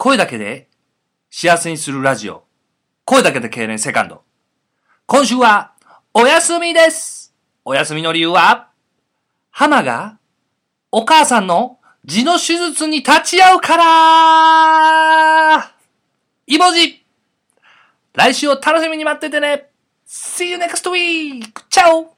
声だけで幸せにするラジオ。声だけで経年セカンド。今週はお休みです。お休みの理由は、ハマがお母さんの痔の手術に立ち会うからイボジ来週を楽しみに待っててね !See you next week! チャオ